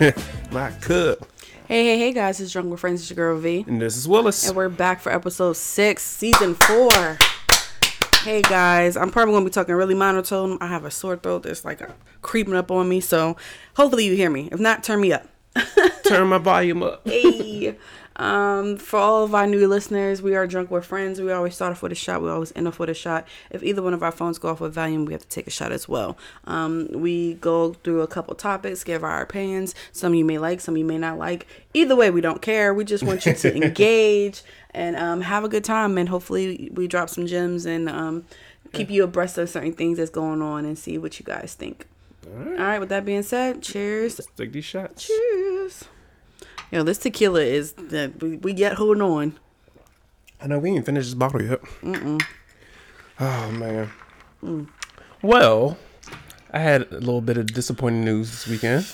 My cup. Hey, hey, hey, guys! It's Drunk with Friends. It's your girl V, And this is Willis. and we're back for episode six, season four. Hey guys, I'm probably gonna be talking really monotone. I have a sore throat that's like creeping up on me, so hopefully you hear me. If not, turn me up. Turn my volume up. Hey, um, for all of our new listeners, we are drunk with friends. We always start off with a shot. We always end off with a shot. If either one of our phones go off with volume, we have to take a shot as well. Um, we go through a couple topics, give our opinions. Some you may like, some you may not like. Either way, we don't care. We just want you to engage and um, have a good time. And hopefully, we drop some gems and um, keep you abreast of certain things that's going on and see what you guys think. All right. All right. With that being said, cheers. Let's take these shots. Cheers. Yo, this tequila is that we, we yet holding on. I know we ain't finished this bottle yet. Mm-mm. Oh man. Mm. Well, I had a little bit of disappointing news this weekend.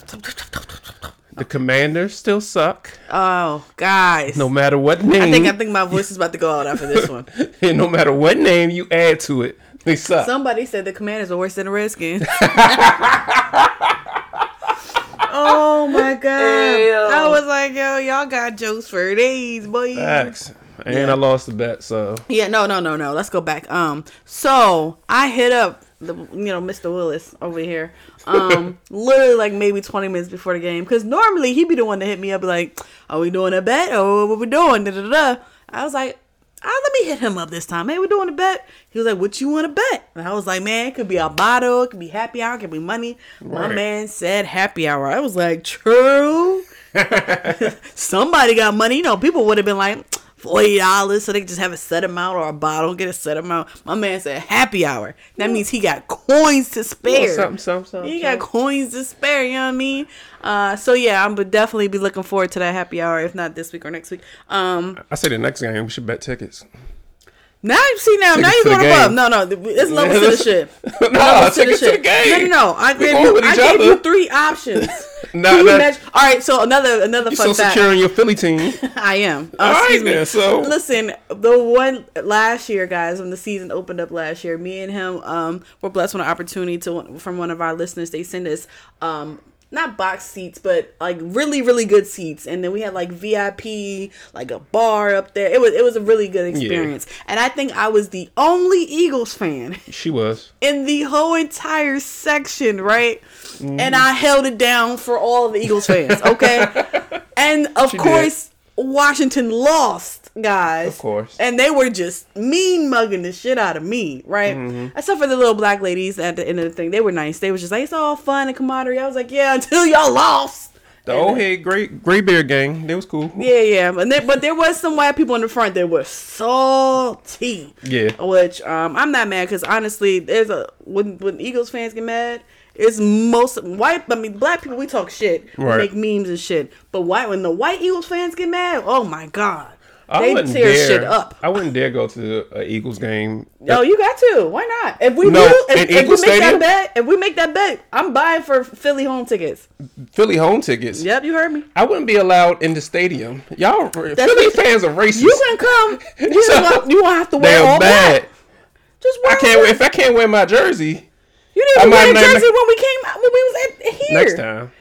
The Commanders still suck, Oh, guys. no matter what name. I think I think my voice is about to go out after this one. and no matter what name you add to it, they suck. Somebody said the Commanders are worse than the Redskins. oh my god! I was like, yo, y'all got jokes for days, boy. Facts. And I lost the bet, so Yeah, no, no, no, no. Let's go back. Um, so I hit up the you know Mr. Willis over here. Um, literally like maybe twenty minutes before the game, because normally he'd be the one to hit me up like, "Are we doing a bet? Or what we doing?" Da, da, da. I was like. Ah, let me hit him up this time. Hey, we're doing a bet. He was like, "What you want to bet?" And I was like, "Man, it could be a bottle, it could be happy hour, it could be money." My man said happy hour. I was like, "True." Somebody got money. You know, people would have been like forty dollars, so they could just have a set amount or a bottle, get a set amount. My man said happy hour. That means he got coins to spare. something, something, something. He got coins to spare. You know what I mean? Uh, so yeah, I'm would definitely be looking forward to that happy hour, if not this week or next week. Um, I say the next game we should bet tickets. Now you see now, now Tickets you to the going above. No, no, it's levels to the shit. no, Levels to the tickets to the shit. game. No, no, no. I gave you, I gave other. you three options. Nah, you nah. imagine- All right, so another another You fun so fact. secure in your Philly team. I am. Uh, All right excuse me. then, so- listen, the one last year, guys, when the season opened up last year, me and him um were blessed with an opportunity to from one of our listeners. They send us um not box seats, but like really really good seats, and then we had like VIP, like a bar up there. It was it was a really good experience, and I think I was the only Eagles fan She was. in the whole entire section, right? Mm-hmm. And I held it down for all of the Eagles fans, okay? and of She course, Washington lost, guys. Of course. And they were just mean mugging the shit out of me, right? Mm-hmm. Except for the little black ladies at the end of the thing. They were nice. They was just like, it's all fun and camaraderie. I was like, yeah, until y'all lost. The old head great gray beard gang. They was cool. Yeah, yeah, but there, but there was some white people in the front that were salty. Yeah. Which um, I'm not mad because honestly, there's a when when Eagles fans get mad, it's most white. I mean, black people we talk shit, Right. make memes and shit. But white when the white Eagles fans get mad, oh my god, I they wouldn't tear dare. shit up. I wouldn't dare go to an Eagles game. Yo, you got to. Why not? If we No, do, if, if we Eagles make Stadium? that bet, if we make that bet, I'm buying for Philly home tickets. Philly home tickets. Yep, you heard me. I wouldn't be allowed in the stadium. Y'all, Philly fans are racist. You can come. You So, won't, you won't have to wear all bad. black. Just wear I can't. If I can't wear my jersey You didn't even wear a jersey when we came out when we was at here. next time,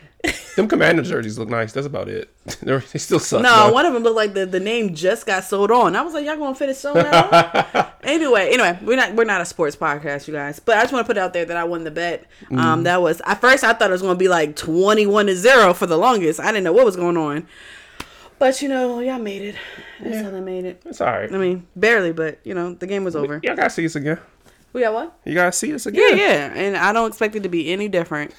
them commander jerseys look nice. That's about it. They're, they still suck. No, though. one of them looked like the, the name just got sold on. I was like, y'all gonna finish selling that on? anyway, anyway, we're not we're not a sports podcast, you guys. But I just want to put it out there that I won the bet. Um, that was at first I thought it was gonna be like twenty one to zero for the longest. I didn't know what was going on. But you know, y'all made it. That's how they made it. It's all right. I mean, barely, but you know, the game was over. Y'all gotta see us again. We got what? You gotta see us again. Yeah, again. yeah, and I don't expect it to be any different.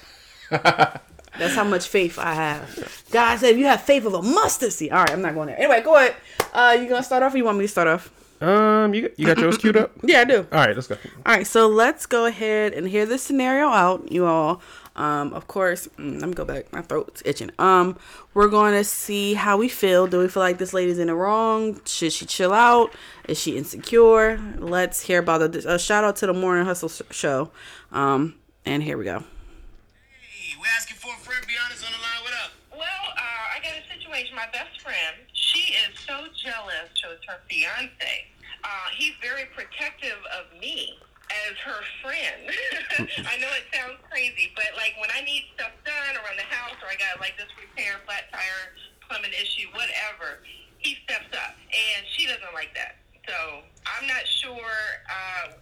That's how much faith I have. God said, if you have faith of a mustard seed. All right, I'm not going there. Anyway, go ahead. Uh, you gonna start off, or you want me to start off? Um, you you got yours queued up. Yeah, I do. All right, let's go. All right, so let's go ahead and hear this scenario out, you all. Um, of course, mm, let me go back. My throat's itching. Um, we're going to see how we feel. Do we feel like this lady's in the wrong? Should she chill out? Is she insecure? Let's hear about the A shout out to the Morning Hustle sh- show. Um, and here we go. Got. My best friend, she is so jealous towards her fiance. Uh, he's very protective of me as her friend. I know it sounds crazy, but like when I need stuff done around the house or I got like this repair, flat tire, plumbing issue, whatever. He steps up, and she doesn't like that. So I'm not sure. Uh,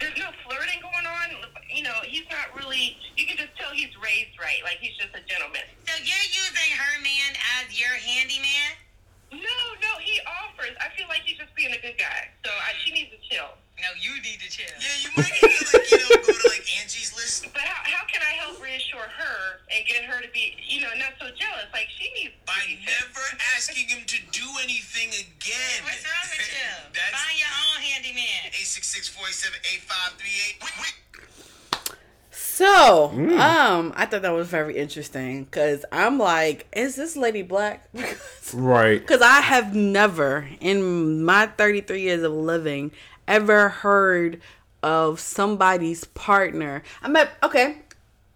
there's no flirting going on. You know, he's not really. You can just tell he's raised right. Like he's just a gentleman. So you're using her man as your handyman? No, no, he offers. I feel like he's just being a good guy. So I, she needs to chill. No, you need to chill. Yeah, you might need to like, you know, go to like Angie's list. But how, how can I help reassure her and get her to be, you know, not so jealous? Like she needs. to By be- never asking him to do anything again. What's wrong with you? That's Find your own handyman. 866-487-8538. So, um, I thought that was very interesting because I'm like, is this lady black? Right. Because I have never, in my 33 years of living, ever heard of somebody's partner. I'm met, okay,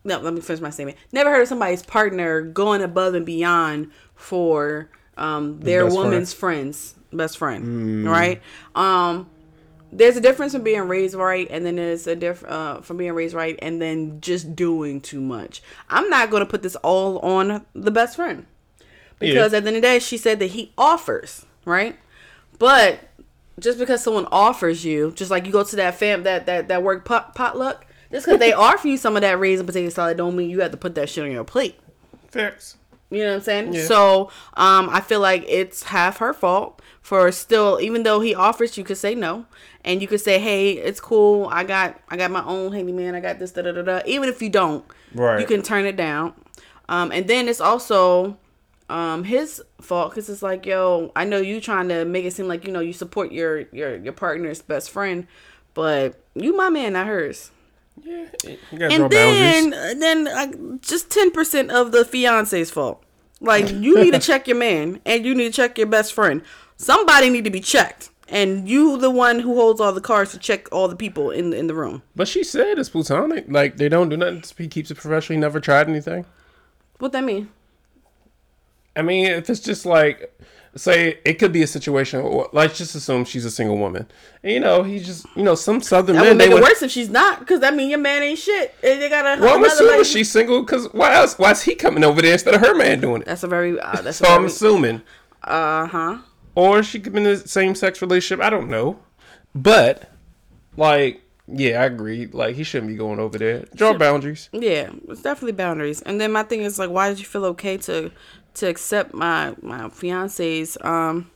no, let me finish my statement. Never heard of somebody's partner going above and beyond for um, their best woman's friends, best friend, right? Um, there's a difference from being raised right and then there's a diff uh, from being raised right and then just doing too much. I'm not going to put this all on the best friend because Yeah. at the end of the day, she said that he offers, right? But just because someone offers you, just like you go to that fam that that that work pot, potluck, just because they offer you some of that raisin potato salad, don't mean you have to put that shit on your plate. Facts. You know what I'm saying? Yeah. So, um, I feel like it's half her fault for still, even though he offers, you could say no, and you could say, "Hey, it's cool. I got, I got my own handyman. I got this, da da da da." Even if you don't, Right. You can turn it down. Um, and then it's also, um, his fault because it's like, yo, I know you trying to make it seem like you know you support your your your partner's best friend, but you my man, not hers Yeah. You gotta draw and then boundaries. then uh, just 10% of the fiance's fault like you need to check your man and you need to check your best friend somebody need to be checked and you the one who holds all the cards to check all the people in in the room But she said it's platonic. Like they don't do nothing. He keeps it professional. He never tried anything. what that mean I mean, if it's just like, say, it could be a situation. or- Let's just assume she's a single woman. And, you know, he just, you know, some southern that men. would they make it would- worse if she's not because that mean your man ain't shit and they gotta Well, I'm assuming lady- she's single because why else? Why is he coming over there instead of her man doing it? that's a very uh, that's So a I'm assuming, uh-huh or she could be in a same sex relationship. I don't know, but like, yeah, I agree. Like he shouldn't be going over there. Draw boundaries. Yeah, it's definitely boundaries. And then my thing is like, why did you feel okay to to accept my my fiance's um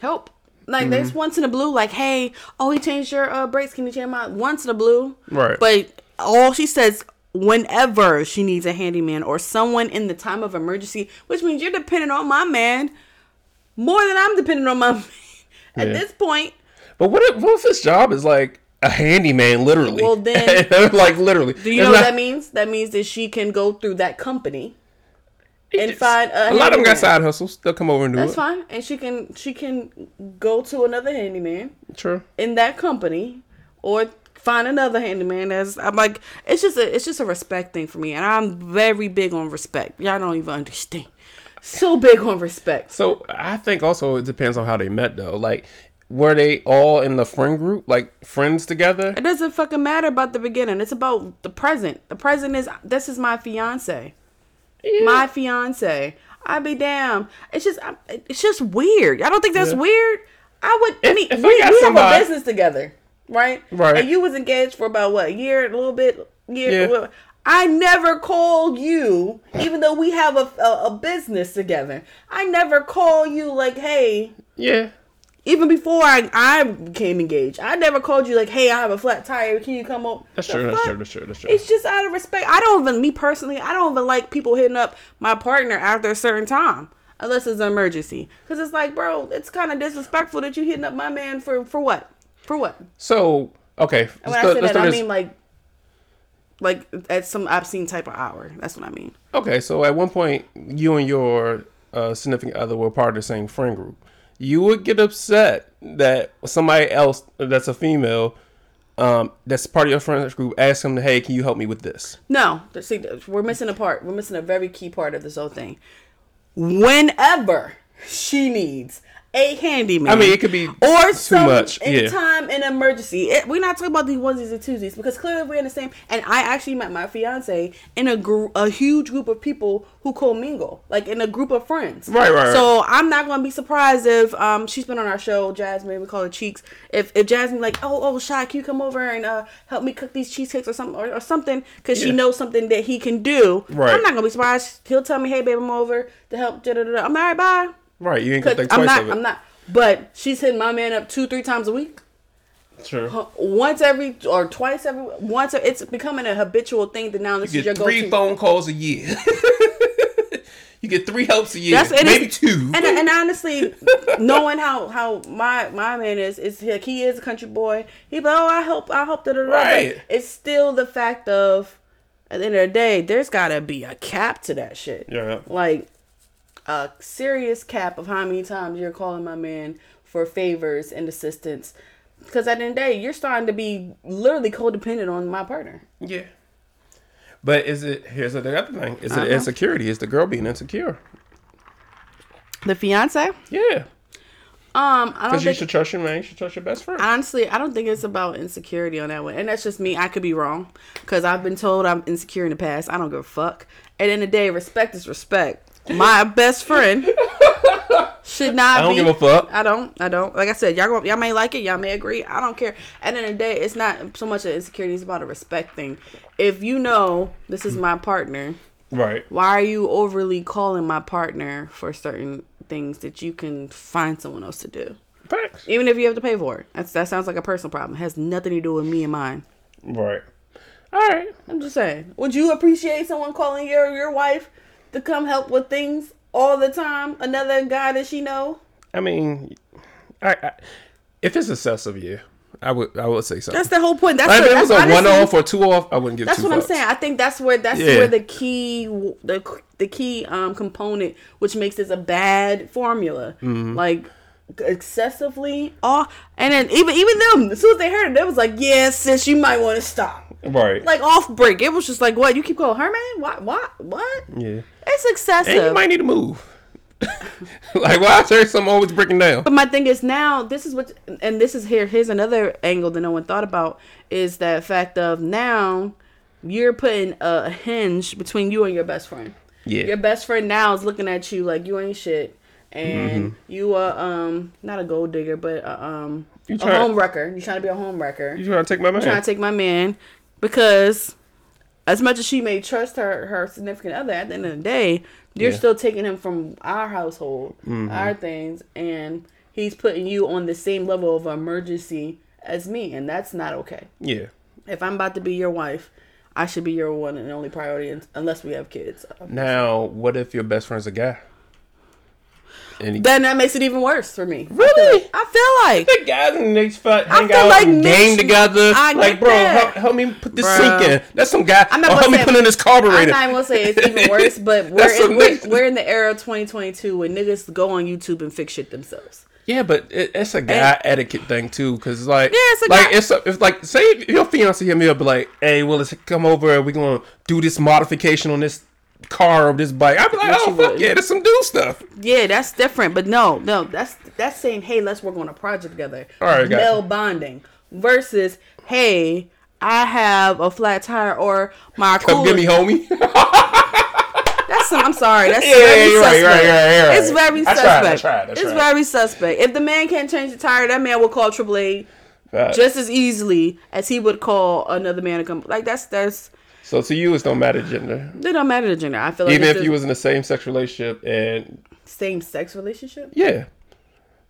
help? Like Mm-hmm. there's once in a blue, like, hey, oh, he changed your uh, brakes. Can you change my once in a blue? Right. But all she says whenever she needs a handyman or someone in the time of emergency, which means you're dependent on my man more than I'm dependent on my man. At Yeah. this point, But what if, what if his job is like a handyman, literally? Well, then- like literally. do you know what that means? That means that she can go through that company and find a A lot of them got side hustles. They'll come over and do That's it. That's fine, and she can she can go to another handyman True. in that company, or find another handyman. As I'm like, it's just a it's just a respect thing for me, and I'm very big on respect. Y'all don't even understand. So big on respect. So I think also it depends on how they met though. Like, were they all in the friend group, like friends together? It doesn't fucking matter about the beginning. It's about the present. The present is this is my fiance. My fiance. I'd be damn. It's just it's just weird. I don't think that's Yeah. weird. I would. I mean, if I we, have a business together, right? Right. And you was engaged for about what a year, a little bit, year. Yeah. I never called you, even though we have a, a, a business together. I never call you like, hey, Yeah. Even before I, I became engaged, I never called you like, "Hey, I have a flat tire. Can you come up?" That's The true. That's true. That's true. That's true. It's just out of respect. I don't even, me personally, I don't even like people hitting up my partner after a certain time, unless it's an emergency. Because it's like, bro, it's kind of disrespectful that you hitting up my man for for what? For what? So okay. And when I say that, I mean like, like at some obscene type of hour. That's what I mean. Okay, so at one point, you and your uh, significant other were part of the same friend group. You would get upset that somebody else that's a female, um, that's part of your friends group, asks them, "Hey, can you help me with this?" No, see, we're missing a part. We're missing a very key part of this whole thing. Whenever she needs a handyman. I mean, it could be or too some much, yeah. time in emergency. It, we're not talking about these onesies and twosies because clearly we're in the same. And I actually met my fiance in a gr- a huge group of people who commingle, like in a group of friends. Right, right, right. So I'm not gonna be surprised if um she's been on our show, Jasmine. We call her Cheeks. If if Jasmine like, oh oh, Shy, can you come over and uh help me cook these cheesecakes or something or, or something because she knows something that he can do. Right. I'm not gonna be surprised. He'll tell me, hey babe, I'm over to help. Da, da, da. I'm all right. Bye. Right, you ain't gonna 'Cause think I'm not. of it. I'm not. But she's hitting my man up two, three times a week. True. Once every or twice every once. It's becoming a habitual thing that now this You is your get go three to. phone calls a year. you get three helps a year. That's and maybe two. And and honestly, knowing how how my my man is is like he is a country boy. He be like, oh I help I help da da da. Right. But It's still the fact of at the end of the day, there's gotta be a cap to that shit. Yeah. Like a serious cap of how many times you're calling my man for favors and assistance. Because at the end of the day, you're starting to be literally codependent on my partner. yeah. But is it? Here's the other thing. Is Uh-huh. it insecurity? Is the girl being insecure? The fiance? Yeah. Um, I don't Because you should trust your man. You should trust your best friend. honestly, I don't think it's about insecurity on that one, and that's just me. I could be wrong because I've been told I'm insecure in the past. I don't give a fuck. At the end of the day, respect is respect. My best friend should not. I don't be, give a fuck. I don't. I don't. Like I said, y'all go- y'all may like it, y'all may agree. I don't care. At the end of the day, it's not so much an insecurity. It's about a respect thing. If you know this is my partner, right. why are you overly calling my partner for certain things that you can find someone else to do? Even if you have to pay for it. That's, that sounds like a personal problem. It has nothing to do with me and mine. Right. All right. I'm just saying. Would you appreciate someone calling your your wife to come help with things all the time? Another guy that she know? I mean, I, I if it's excessive, yeah, I would I would say so. That's the whole point. That's Like, the, if it was a one off or two off, I wouldn't give That's what I'm saying. I think that's where that's Yeah. where the key the the key um component which makes this a bad formula. Mm-hmm. Like excessively oh and then even even them as soon as they heard it they was like yeah sis you might want to stop Right. like off break it was just like what you keep calling her man what what what yeah. it's excessive. And you might need to move. like, why is there something always breaking down? But my thing is now this is what and this is here here's another angle that no one thought about is that fact of now you're putting a hinge between you and your best friend. Yeah. Your best friend now is looking at you like you ain't shit and you are um not a gold digger but uh, um You a home wrecker. You're trying to be a home wrecker. You trying to take my man? You trying to take my man because as much as she may trust her her significant other at the end of the day you're Yeah. still taking him from our household mm-hmm. our things and he's putting you on the same level of emergency as me and that's not okay yeah. if i'm about to be your wife i should be your one and only priority unless we have kids Now, what if your best friend's a guy? And he, then that makes it even worse for me Really? i feel like the guys and they fuck, hang feel out like and game Mitch- together. I like, get bro, that. help, help me put this Bruh. sink in. That's some guy. I'm oh, not help gonna me say- put in this carburetor. I'm not gonna say it's even worse, but we're in, we're, we're in the era of 2022 when niggas go on YouTube and fix shit themselves. Yeah, but it, it's a guy etiquette thing too, because like, Yeah, it's a like guy- it's a, if like say your fiance hit me up be like, hey, well, let's come over and we gonna do this modification on this car or this bike. I'd be like, Yes, oh fuck would. yeah, that's some dude stuff. Yeah, that's different. But no, no, that's that's saying, hey, let's work on a project together. All right. Male bonding versus, hey, I have a flat tire or my Come cooler. get me, homie. That's some, I'm sorry. That's Yeah, very yeah, right, suspect. right, right, right. It's very I tried, suspect. I tried, I it's very suspect. If the man can't change the tire, that man will call AAA just as easily as he would call another man to come. Like that's that's. So to you, it don't matter gender, It don't matter the gender. I feel like even if just you was in the same sex relationship and same sex relationship. yeah.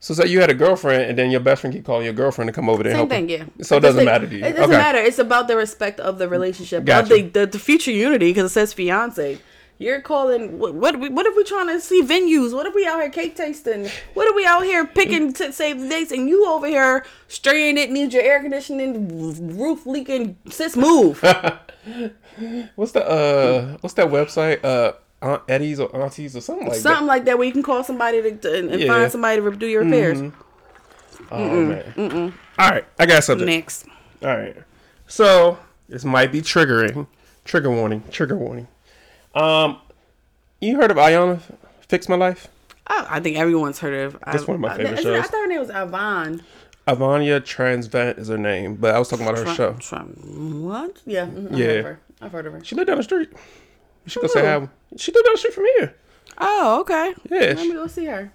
So say you had a girlfriend and then your best friend keep calling your girlfriend to come over there and Same help. thing, yeah. So it doesn't like- matter to you. It doesn't okay. matter. It's about the respect of the relationship, Gotcha. of the, the the future unity, because it says fiance. You're calling. What what, we, what if we trying to see venues? What if we out here cake tasting? What if we out here picking to save the dates, and you over here straying it needs your air conditioning, roof leaking? Sis, move. What's the uh what's that website? Uh Aunt Eddie's or Aunties or something like Something like that, where you can call somebody to, to and, Yeah. Mm-hmm. find somebody to do your repairs. that. Oh man. All right, I got something. Next, All right. So this might be triggering. Trigger warning. Trigger warning. Um, you heard of Iyanla Fix My Life? Oh, I think everyone's heard of. That's one of my I- favorite I, shows. I thought her name was Avon. Iyanla Vanzant is her name, but I was talking about her show. what? Yeah. I've Yeah. Heard of her. I've heard of her. She lived down the street. You should go say hi. She lived down the street from here. Oh, okay. Yeah, Let me go see her.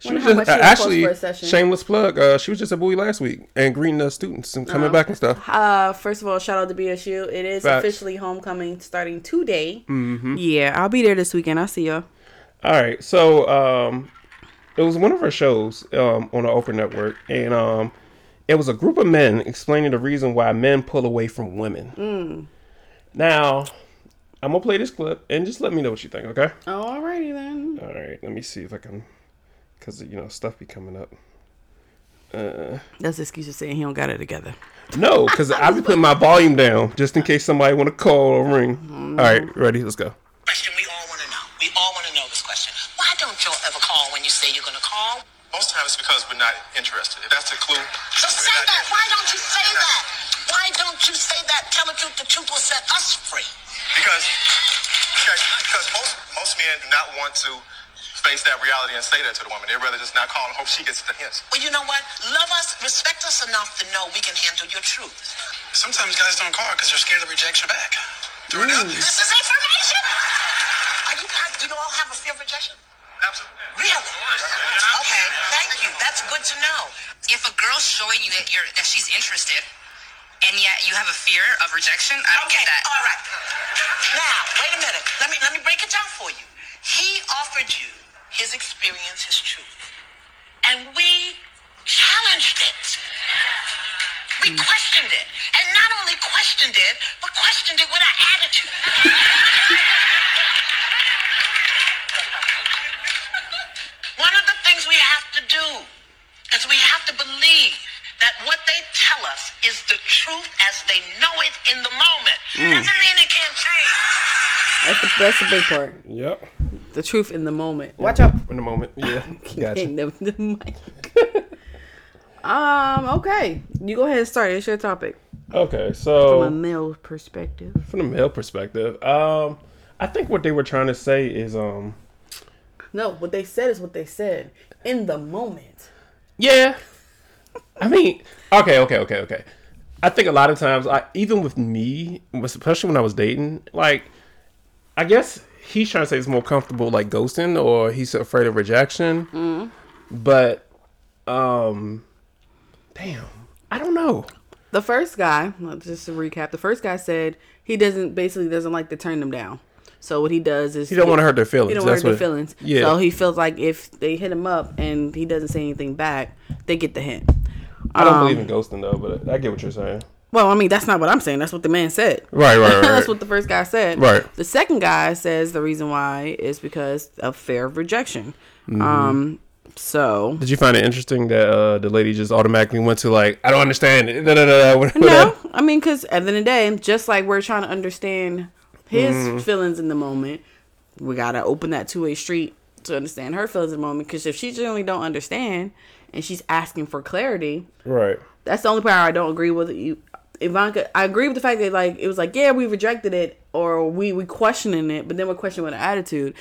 She Wonder was how much just she uh, would cost actually for a session. shameless plug. Uh, she was just at Bowie last week and greeting the students and coming Oh. back and stuff. Uh, first of all, shout out to BSU. It is Facts. officially homecoming starting today. Mm-hmm. Yeah, I'll be there this weekend. I'll see you. All right, so um, it was one of her shows um, on the Oprah Network, and um, it was a group of men explaining the reason why men pull away from women. Mm. Now, I'm gonna play this clip and just let me know what you think, okay? Alrighty then. All right, let me see if I can, cause you know stuff be coming up. Uh, That's the excuse of saying he don't got it together. no, cause I be putting my volume down just in case somebody want to call or ring. All right, ready? Let's go. Question we all want to know. We all want to know this question. Why don't y'all ever call when you say you're going to call? Most times it's because we're not interested. If that's the clue. So say that. Why don't you say that? Why don't you say that? Tell the truth. The truth will set us free. Because, because, because most most men do not want to face that reality and say that to the woman. They'd rather just not call and hope she gets the hints. Well, you know what? Love us, respect us enough to know we can handle your truth. Sometimes guys don't call because they're scared to reject you back. Throw it out there. This is information. Are you guys? Do you all have a fear of rejection? Absolutely. Really? Okay. Thank you. That's good to know. if a girl's showing you that you're that she's interested and yet you have a fear of rejection, I don't Okay, get that. all right. Now, wait a minute. Let me let me break it down for you. He offered you his experience, his truth, and we challenged it. We hmm. questioned it, and not only questioned it, but questioned it with our attitude. One of the things we have to do is we have to believe that what they tell us is the truth as they know it in the moment. Hmm. Doesn't mean it can't change. That's the that's the big part. Yep. The truth in the moment. Watch out. In the moment. Yeah. Gotcha. The, the mic. um. Okay. You go ahead and start. It's your topic Okay, so from a male perspective. from a male perspective, um, I think what they were trying to say is, um, No, what they said is what they said in the moment. yeah. I mean, okay, okay, okay, okay. I think a lot of times, I even with me, especially when I was dating, like, I guess he's trying to say he's more comfortable like ghosting, or he's afraid of rejection. But, um, damn, I don't know. The first guy, just to recap, the first guy said he doesn't basically doesn't like to turn them down. So what he does is He don't want to hurt their feelings. He don't want to hurt their feelings. Yeah. So he feels like if they hit him up and he doesn't say anything back, they get the hint. I don't Um, believe in ghosting though, but I get what you're saying. Well, I mean that's not what I'm saying. That's what the man said. Right, right, right. That's what the first guy said. Right. The second guy says the reason why is because of fear of rejection. Mm-hmm. Um. So Did you find it interesting that uh, the lady just automatically went to like, I don't understand. Da, da, da, da, whatever. no, I mean, because at the end of the day, just like we're trying to understand his Mm-hmm. feelings in the moment, we gotta open that two way street to understand her feelings in the moment. Because if she generally don't understand and she's asking for clarity, Right. that's the only part I don't agree with you. Ivanka, I agree with the fact that like it was like yeah we rejected it or we we questioning it, but then we're questioning with an attitude.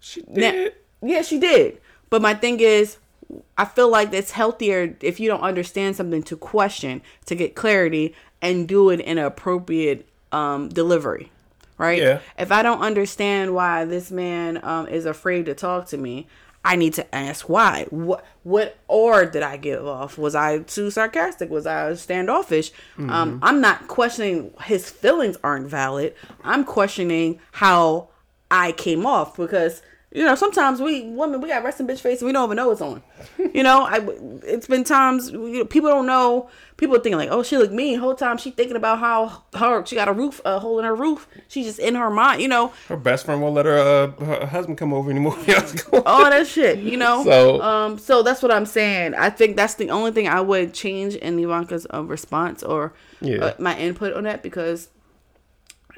She Now- did. yeah, she did. But my thing is, I feel like it's healthier if you don't understand something to question, to get clarity, and do it in an appropriate um, delivery. Right? Yeah. If I don't understand why this man um, is afraid to talk to me, I need to ask why. What what or did I give off? Was I too sarcastic? Was I standoffish? Um, I'm not questioning his feelings aren't valid. I'm questioning how I came off because you know sometimes we women we got resting bitch face and we don't even know it's on. You know, I it's been times you know, people don't know. People are thinking like, oh, she look mean. Whole time she thinking about how her she got a roof a hole in her roof. She just in her mind. You know, Her best friend won't let her, uh, her husband come over anymore. Yeah, what's going all that shit. You know. So- um, so that's what I'm saying. I think that's the only thing I would change in Ivanka's uh, response or Yeah. uh, my input on that because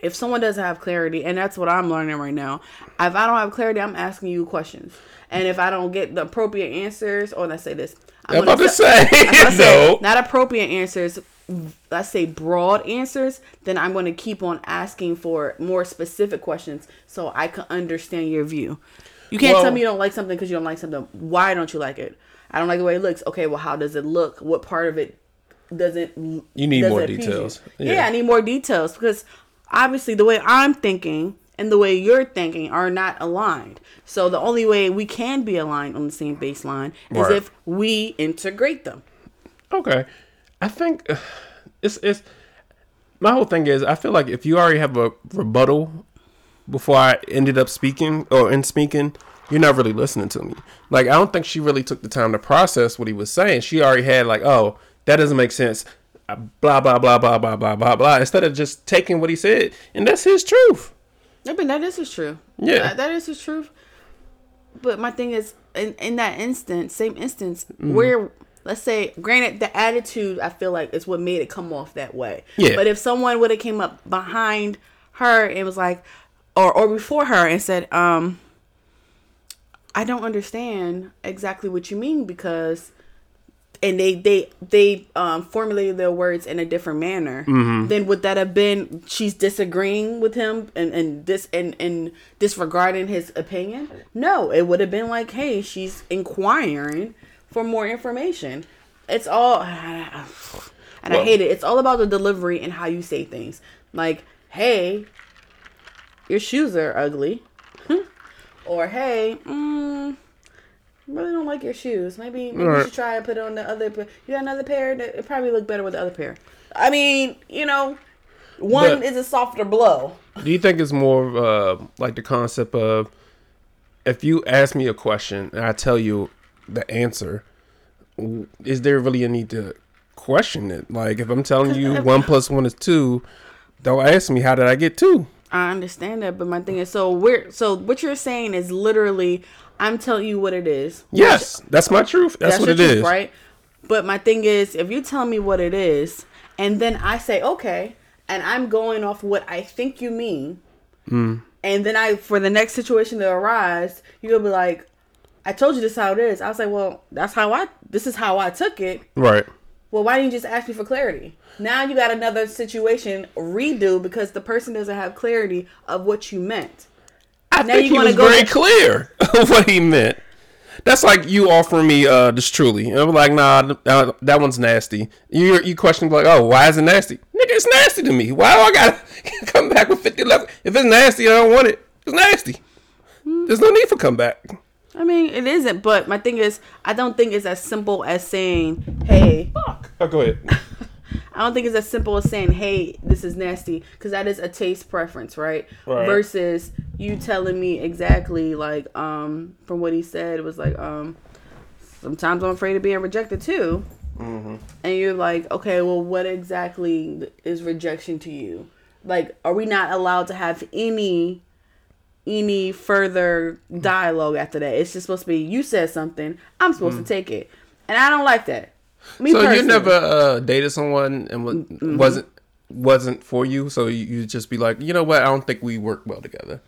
if someone doesn't have clarity, and that's what I'm learning right now, if I don't have clarity, I'm asking you questions, and if I don't get the appropriate answers, or let's say this, I'm gonna about to say, I'm say, no. not appropriate answers. Let's say broad answers. Then I'm going to keep on asking for more specific questions so I can understand your view. You can't Well- tell me you don't like something because you don't like something. Why don't you like it? I don't like the way it looks. Okay, well, how does it look? What part of it doesn't You need more details. Yeah. Yeah. I need more details because obviously the way I'm thinking and the way you're thinking are not aligned. So the only way we can be aligned on the same baseline is Right. if we integrate them. Okay, I think it's it's my whole thing is I feel like if you already have a rebuttal before I ended up speaking or in speaking, you're not really listening to me. Like I don't think she really took the time to process what he was saying. She already had like, oh, that doesn't make sense. Blah blah blah blah blah blah blah blah. Instead of just taking what he said, and that's his truth. I mean, that is his truth. Yeah. That- that is his truth. But my thing is, in, in that instance, same instance, Mm-hmm. where, let's say, granted, the attitude, I feel like, is what made it come off that way. Yeah. But if someone would have came up behind her and was like, or, or before her and said, um, I don't understand exactly what you mean because and they they they um formulated their words in a different manner then would that have been she's disagreeing with him and and this and and disregarding his opinion? No it would have been like hey she's inquiring for more information. It's all and i hate it. It's all about the delivery and how you say things. Like hey your shoes are ugly. Or hey mm, really don't like your shoes. Maybe maybe you should try and put on the other. You got another pair that it probably look better with the other pair. I mean, you know, one But- is a softer blow. Do you think it's more of, uh, like the concept of if you ask me a question and I tell you the answer, is there really a need to question it? Like if I'm telling you one plus one is two, don't ask me how did I get two. I understand that, but my thing is, so we're so what you're saying is literally, I'm telling you what it is. Yes, that's my truth. That's, what your it is. truth, right? But my thing is, if you tell me what it is, and then I say okay, and I'm going off what I think you mean, Hmm. and then I for the next situation to arise, you'll be like, I told you this how it is. I was like, well, that's how I. This is how I took it. Right. Well, why didn't you just ask me for clarity? Now you got another situation redo because the person doesn't have clarity of what you meant. I Now think you he was go very to- clear of what he meant. That's like you offering me uh this truly. And I'm like, nah, uh, that one's nasty. You you question like, oh, why is it nasty? Nigga, it's nasty to me. Why do I gotta come back with 50 left? If it's nasty, I don't want it. It's nasty. There's no need for comeback. I mean, it isn't, but my thing is, I don't think it's as simple as saying, "Hey." Fuck. Oh, go ahead. I don't think it's as simple as saying, "Hey, this is nasty," because that is a taste preference, right? Right. Versus you telling me exactly like, um, from what he said, it was like, um, sometimes I'm afraid of being rejected too, Mm-hmm. and you're like, okay, well, what exactly is rejection to you? Like, are we not allowed to have any? any further dialogue after that. It's just supposed to be you said something, I'm supposed to take it, and I don't like that. Me So you never uh, dated someone and was, wasn't wasn't for you, so you just be like, you know what? I don't think we work well together.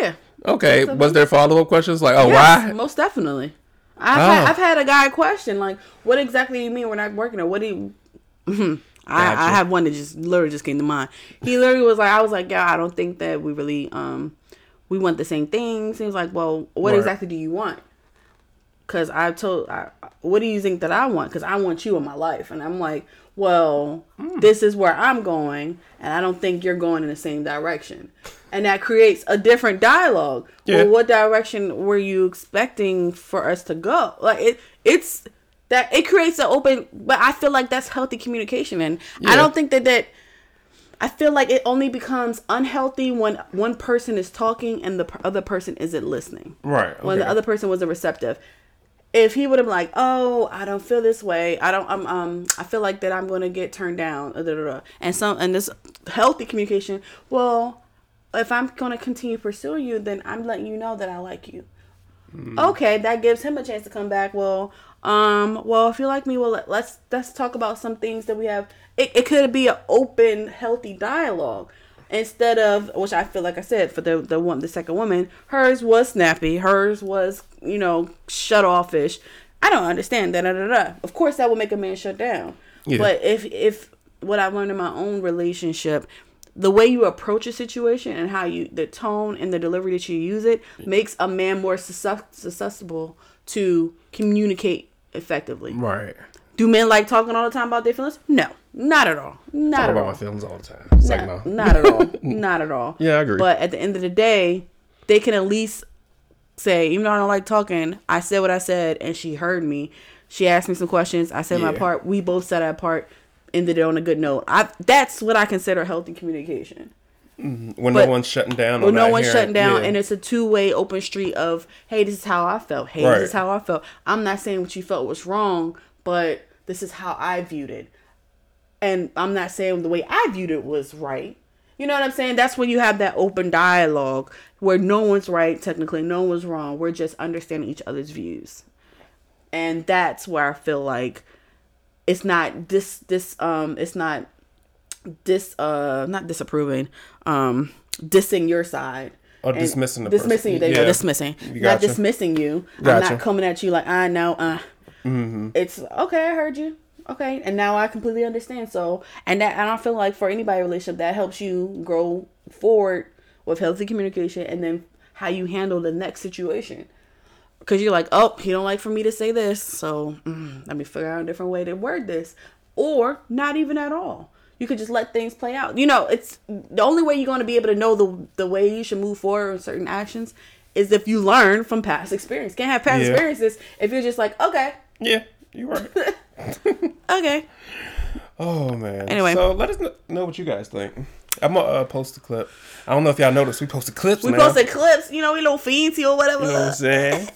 yeah. Okay. Was there follow up questions like, oh, Yes, why? Most definitely. I've, had, Oh. I've had a guy question like, "What exactly do you mean we're not working?" Or what do you? I, I have one that just literally just came to mind. He literally was like, "I was like, yeah, I don't think that we really um we want the same things." He was like, "Well, what exactly do you want?" Because I told, I, what do you think that I want? Because I want you in my life, and I'm like, well, Hmm. this is where I'm going, and I don't think you're going in the same direction, and that creates a different dialogue. Yeah. Well, what direction were you expecting for us to go? Like it, it's that it creates an open, but I feel like that's healthy communication, and I don't think that that. I feel like it only becomes unhealthy when one person is talking and the other person isn't listening. Right, When the other person wasn't receptive. If he would have been like, "Oh, I don't feel this way. I don't. I'm. Um. I feel like that I'm going to get turned down." uh, da, da, da," And some and this healthy communication. Well, if I'm going to continue pursuing you, then I'm letting you know that I like you. Okay, that gives him a chance to come back. Well, um, well, if you like me, well, let, let's let's talk about some things that we have. It, it could be an open, healthy dialogue instead of which I feel like I said for the the one the second woman, hers was snappy, hers was you know shut offish. I don't understand that. Da, da, da. Of course, that will make a man shut down. Yeah. But if if what I've learned in my own relationship, the way you approach a situation and how you the tone and the delivery that you use it makes a man more suscep- susceptible to communicate effectively. Right. Do men like talking all the time about their feelings? No, not at all. Not Talk at about all. my feelings all the time. It's like No, no. not at all. Not at all. Yeah, I agree. But at the end of the day, they can at least say, even though I don't like talking, I said what I said and she heard me. She asked me some questions. I said my part. We both said our part. Ended it on a good note. I that's what I consider healthy communication. Mm-hmm. when but- no one's shutting down. When no one's hearing- shutting down, yeah. and it's a two way open street of, hey, this is how I felt. Hey, Right. this is how I felt. I'm not saying what you felt was wrong, but this is how I viewed it. And I'm not saying the way I viewed it was right. You know what I'm saying? That's when you have that open dialogue where no one's right, technically, no one's wrong. We're just understanding each other's views. And that's where I feel like it's not this this um it's not dis uh not disapproving um dissing your side Or dismissing the person. dismissing you there you go Yeah. dismissing You not dismissing you i'm not coming at you like i know uh Mm-hmm. it's okay i heard you okay and now i completely understand so and that and i feel like for anybody relationship that helps you grow forward with healthy communication and then how you handle the next situation because you're like, oh, he don't like for me to say this, so mm, let me figure out a different way to word this, or not even at all. You could just let things play out. You know, it's the only way you're going to be able to know the the way you should move forward in certain actions is if you learn from past experience. Can't have past Yeah. experiences if you're just like, okay, Yeah, you're right. okay. oh man. Anyway. so let us know what you guys think. I'm gonna uh, post a clip. I don't know if y'all noticed we posted clips. We now. posted clips, you know, we little fancy or whatever. You know what I'm saying?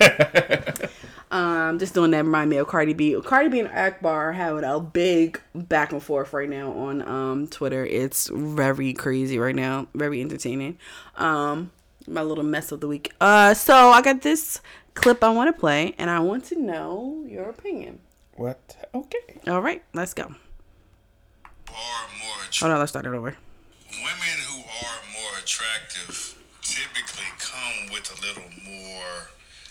Um, just doing that remind me of Cardi B. Cardi B and Akbar having a big back and forth right now on um Twitter. It's very crazy right now, very entertaining. Um, my little mess of the week. Uh, so I got this clip I want to play, and I want to know your opinion. What? Okay. All right, let's go. Are more Hold on, let's start it over. women who are more attractive typically come with a little more.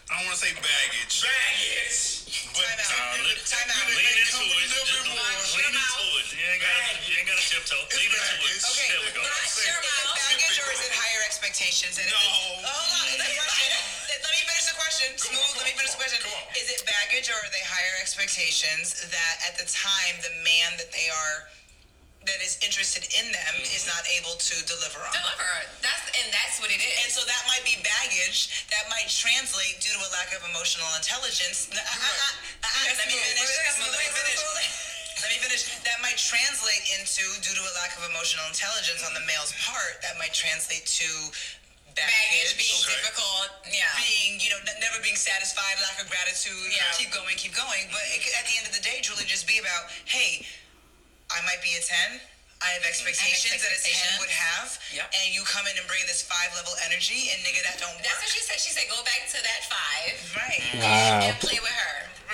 I don't want to say baggage. Baggage. But Time out. uh, let- Time out. Lean into it. with a little Just more. lean into it. You ain't got you ain't got to tiptoe. Lean into it. Okay, There we go. not sure about baggage or is it higher expectations? And No. it, hold on, is it? Let let me finish the question. Smooth. Let me finish the question. Is it baggage or are they higher expectations that at the time the man that they are that is interested in them is not able to deliver on? Deliver. That's and that's what it And so that might be baggage that might translate due to a lack of emotional intelligence. Uh, uh, uh, Let me finish. Let me finish. Let me finish. That might translate into, due to a lack of emotional intelligence on the male's part, that might translate to baggage, Baggage being difficult. Yeah. being, you know, n- never being satisfied, lack of gratitude, Yeah. keep going, keep going. But it could, at the end of the day, truly just be about, hey, I might be a 10. Mm-hmm. I have expectations that a 10 expectations. would have. Yep. And you come in and bring this five level energy, and nigga, that don't work. That's what she said. She said go back to that five Right. Wow. and play with her.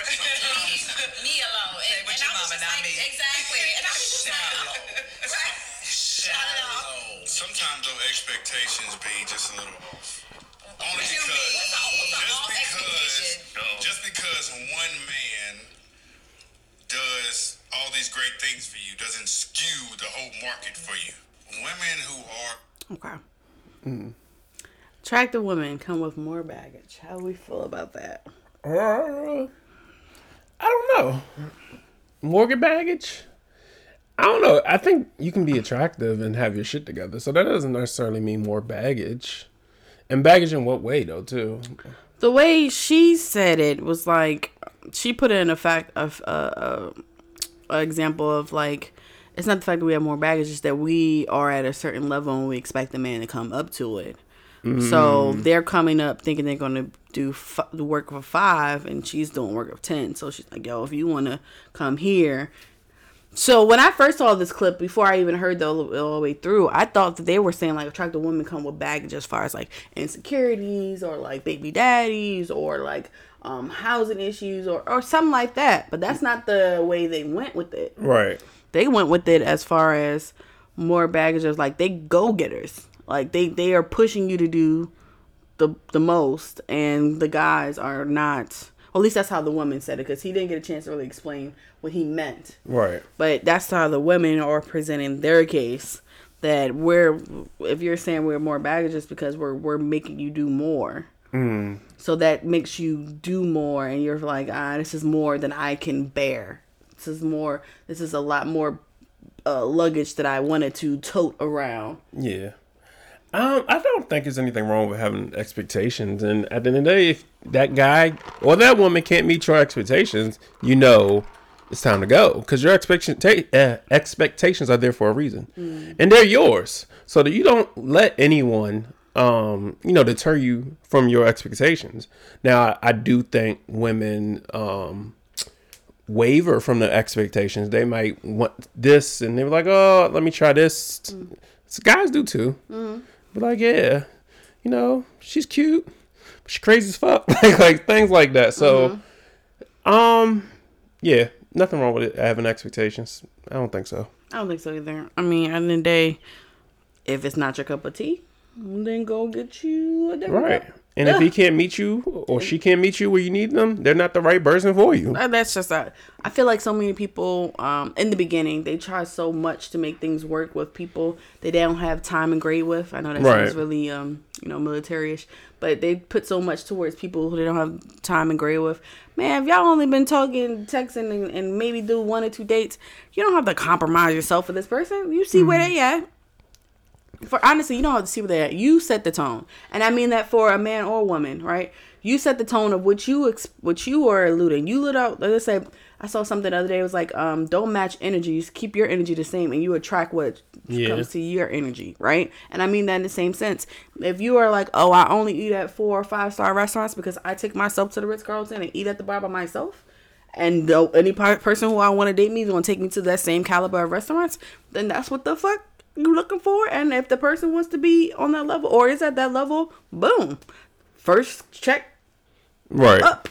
Leave me alone. Play And, with and your I mama, not like, me. exactly. And I was just like, Shallow. Right? Shallow. Sometimes those expectations be just a little off. Only What you because, mean? What's a- just because, just because one man does all these great things for you doesn't skew the whole market for you. Women who are Okay. Attractive women come with more baggage. How we feel about that? Uh, I don't know. Mortgage baggage? I don't know. I think you can be attractive and have your shit together. So that doesn't necessarily mean more baggage. And baggage in what way though, too? The way she said it was like she put it in a fact of uh, a example of like it's not the fact that we have more baggage, it's that we are at a certain level and we expect the man to come up to it. So they're coming up thinking they're going to do f- the work of a five, and she's doing work of ten. So she's like, "Yo, if you want to come here." So when I first saw this clip, before I even heard the all, the way through, I thought that they were saying like attractive women come with baggage as far as like insecurities or like baby daddies or like um, housing issues or or something like that. But that's not the way they went with it Right. they went with it as far as more baggage as like they go getters. Like they they are pushing you to do the the most, and the guys are not. Well, at least that's how the woman said it, because he didn't get a chance to really explain what he meant. Right. But that's how the women are presenting their case. that we're if you're saying we're more baggage it's because we're we're making you do more so that makes you do more and you're like ah this is more than i can bear this is more this is a lot more uh, luggage that i wanted to tote around Yeah. Um, I don't think there's anything wrong with having expectations, and at the end of the day, if that guy or that woman can't meet your expectations, you know it's time to go because your expectation uh, expectations are there for a reason, and they're yours. So that you don't let anyone, um, you know, deter you from your expectations. Now, I, I do think women, um, waver from the expectations. They might want this, and they're like, "Oh, let me try this." So guys do too. But like, yeah, you know, she's cute, but she's crazy as fuck. like, like things like that. So, um, yeah, nothing wrong with it having expectations. I don't think so. i don't think so either i mean at the end of the day if it's not your cup of tea then go get you a different Right. cup. And if he can't meet you or she can't meet you where you need them, they're not the right person for you. Uh, that's just that. I feel like so many people, um, in the beginning, they try so much to make things work with people that they don't have time and grade with. I know that Right. sounds really, um, you know, military-ish, but they put so much towards people who they don't have time and grade with. Man, if y'all only been talking, texting, and, and maybe do one or two dates, you don't have to compromise yourself for this person. You see where they at. For honestly, you don't have to see where they're at. You set the tone, and I mean that for a man or a woman, right? You set the tone of what you ex- what you are alluding. You lit out. Let's say I saw something the other day. It was like, um, don't match energies. Keep your energy the same, and you attract what Yeah. comes to your energy, right? And I mean that in the same sense. If you are like, oh, I only eat at four or five star restaurants because I take myself to the Ritz Carlton and eat at the bar by myself, and though any per- person who I want to date me is going to take me to that same caliber of restaurants, then that's what the fuck you looking for. And if the person wants to be on that level or is at that level, boom, first check Right. up,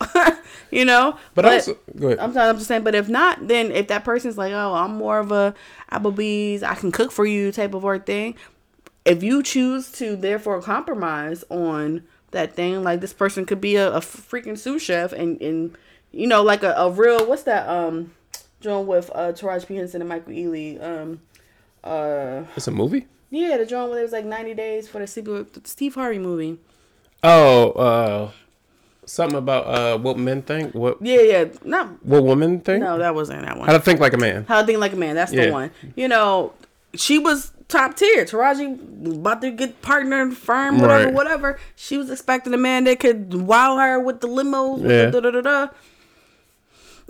you know. But also- go ahead. I'm sorry, I'm just saying. But if not, then if that person's like, oh, I'm more of a Applebee's, I can cook for you type of work thing. If you choose to therefore compromise on that thing, like this person could be a, a freaking sous chef and and you know like a, a real what's that um joint with uh Taraji P Henson and Michael Ealy um uh It's a movie? yeah the joint where it was like 90 days for the Steve, Steve Harvey movie. Oh, uh something about uh what men think? What Yeah, yeah, not what women think? no, that wasn't that one. How to think like a man. How to Think Like a Man. That's the one. You know, she was top tier. Taraji about to get partner firm, whatever, Right. whatever. She was expecting a man that could wow her with the limos, Yeah. da da da da.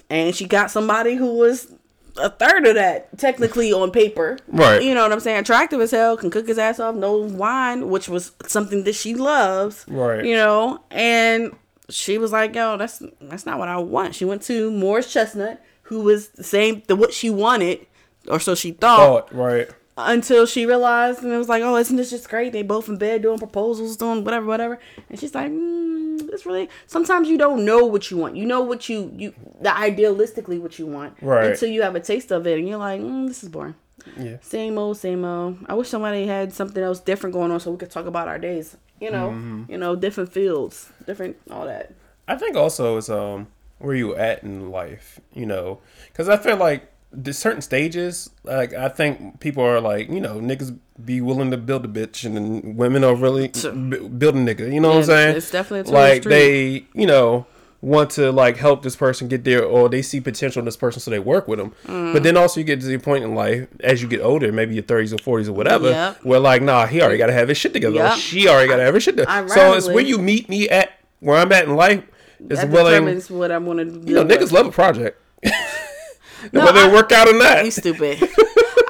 And she got somebody who was a third of that, technically on paper. Right. You know what I'm saying? Attractive as hell, can cook his ass off, no wine, which was something that she loves. Right. You know, and she was like, "Yo, that's that's not what I want." She went to Morris Chestnut, who was the same, the what she wanted, or so she thought, Oh, right. Until she realized, and it was like, "Oh, isn't this just great? They both in bed doing proposals, doing whatever, whatever." And she's like, mm, "It's really." Sometimes you don't know what you want. You know what you you the idealistically what you want, Right. Until you have a taste of it, and you're like, mm, "This is boring." Yeah. Same old, same old. I wish somebody had something else different going on so we could talk about our days. You know, Mm-hmm. you know, different fields, different all that. I think also it's um where you at in life, you know, because I feel like there's certain stages. Like I think people are like, you know, niggas be willing to build a bitch, and then women are really b- build a nigga. You know what I'm saying? it's definitely a like they, you know, want to like help this person get there, or they see potential in this person, so they work with them. Mm. But then also you get to the point in life as you get older, maybe your 30s or 40s or whatever, Yep. where like, nah, he already got to have his shit together. Yep. She already got to have her shit together. So it's where you meet me at where I'm at in life. Is That willing, what I'm gonna do. you know, niggas love a project. No, Whether I- it work out or not. You stupid.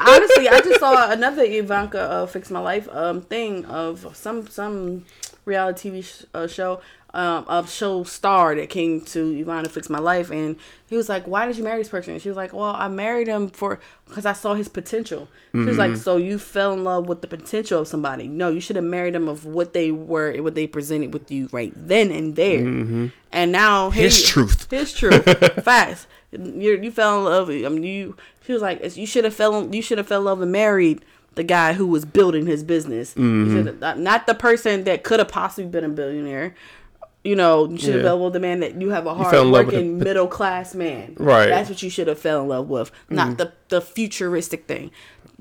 Honestly, I just saw another Iyanla uh, "Fix My Life" um thing of some some reality TV sh- uh, show um a show star that came to Iyanla Fix My Life, and he was like, "Why did you marry this person?" And she was like, "Well, I married him for because I saw his potential." She was like, "So you fell in love with the potential of somebody? No, you should have married them of what they were, and what they presented with you right then and there." And now His truth. his truth, facts. You you fell in love. I mean, you. She was like, you should have fell. You should have fell in love and married the guy who was building his business. Mm-hmm. Not, the person that could have possibly been a billionaire. You know, you should have Yeah. fell in love with the man that you have a hard in love with working middle class man. Right. Mm-hmm. That's what you should have fell in love with, not the the futuristic thing.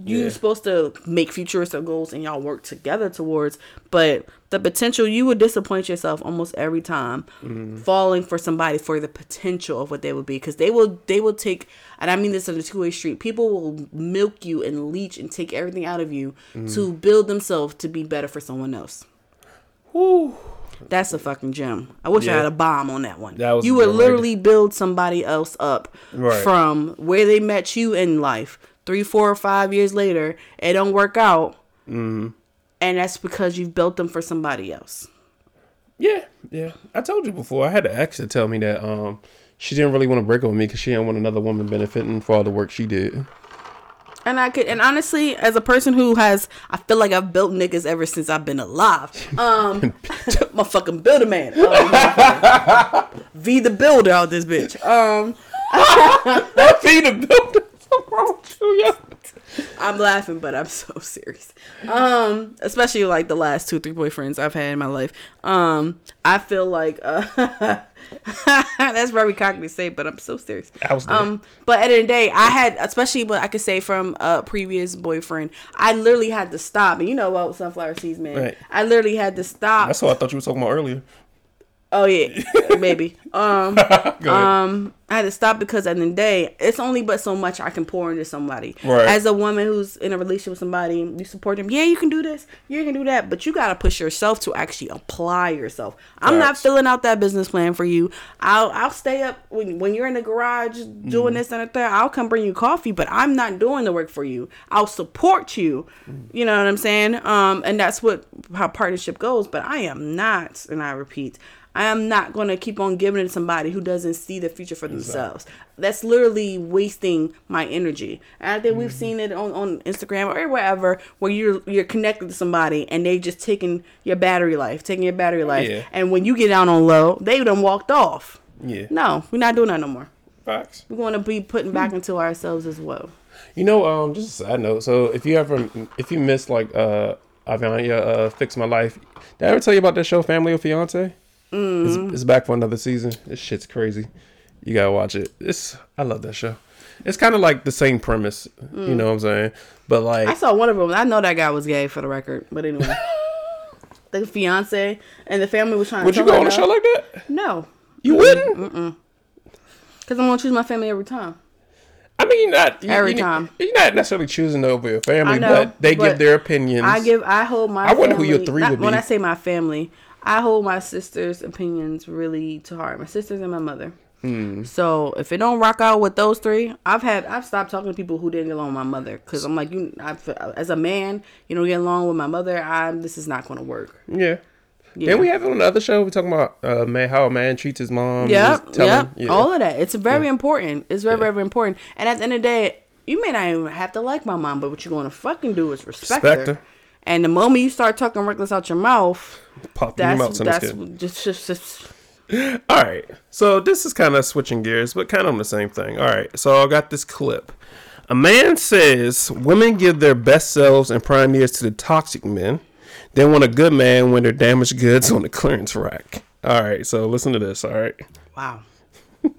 You're Yeah. supposed to make futuristic goals and y'all work together towards. But the potential, you would disappoint yourself almost every time, Mm-hmm. falling for somebody for the potential of what they would be. Because they will, they will take, and I mean this on a two way street. People will milk you and leech and take everything out of you Mm-hmm. to build themselves to be better for someone else. Whew. That's a fucking gem. I wish I had a bomb on that one. That was you would literally build somebody else up Right. from where they met you in life. Three, four, or five years later, it don't work out, Mm-hmm. and that's because you've built them for somebody else. Yeah, yeah. I told you before. I had an ex to tell me that um she didn't really want to break up with me because she didn't want another woman benefiting for all the work she did. And I could, and honestly, as a person who has, I feel like I've built niggas ever since I've been alive. Um, my fucking builder man, Uh, V the builder out this bitch. Um, Feed the building. What's wrong with? I'm laughing, but I'm so serious. Um, especially like the last two, three boyfriends I've had in my life. Um, I feel like uh, that's very cocky to say, but I'm so serious. I was there. Um, but at the end of the day, I had, especially what I could say from a previous boyfriend, I literally had to stop. And you know what, sunflower seeds, man. Right. I literally had to stop. That's what I thought you were talking about earlier. Oh yeah, maybe. Um, um, I had to stop because at the end of the day, it's only but so much I can pour into somebody. Right. As a woman who's in a relationship with somebody, you support them. Yeah, you can do this. You can do that. But you gotta push yourself to actually apply yourself. I'm not filling out that business plan for you. I'll I'll stay up when when you're in the garage doing this and third. I'll come bring you coffee, but I'm not doing the work for you. I'll support you. Mm-hmm. You know what I'm saying? Um, and that's what how partnership goes. But I am not, and I repeat. I am not going to keep on giving it to somebody who doesn't see the future for themselves. That's literally wasting my energy. And I think Mm-hmm. we've seen it on, on Instagram or wherever where you're you're connected to somebody and they just taking your battery life, taking your battery life. Yeah. And when you get down on low, they done walked off. Yeah. No, we're not doing that no more. Facts. We're going to be putting back into ourselves as well. You know, um, just a side note. So if you ever, if you miss like uh, Iyanla, uh, Fix My Life, did I ever tell you about that show, Family or Fiance? Mm. It's, it's back for another season. This shit's crazy. You gotta watch it. It's I love that show. It's kind of like the same premise, you know what I'm saying? But like, Mm. I saw one of them. I know that guy was gay for the record, but anyway. the fiance and the family was trying would you go on a show like that? No, You wouldn't. because I'm gonna choose my family every time. I mean, not you, Every you- time. You're not necessarily choosing over your family, know, but they but give their opinions. I give. I hold my. I wonder who your three not- would When. I say my family, I hold my sister's opinions really to heart. My sisters and my mother. Hmm. So if it don't rock out with those three, I've had I've stopped talking to people who didn't get along with my mother because I'm like you. I, as a man, you don't get along with my mother. I this is not going to work. Yeah. Yeah. Then we have it on the other show. We're talking about uh, man, how a man treats his mom. Yep, telling- yep. yeah. All of that. It's very important. It's very, Yeah. very important. And at the end of the day, you may not even have to like my mom, but what you're going to fucking do is respect, Respect her. her. And the moment you start talking reckless out your mouth, Pop your that's mouth on the that's skin. just, just just All right. So this is kind of switching gears, but kind of on the same thing. All right. So I got this clip. A man says women give their best selves and prime years to the toxic men. They want a good man when they're damaged goods on the clearance rack. All right. So listen to this. All right. wow.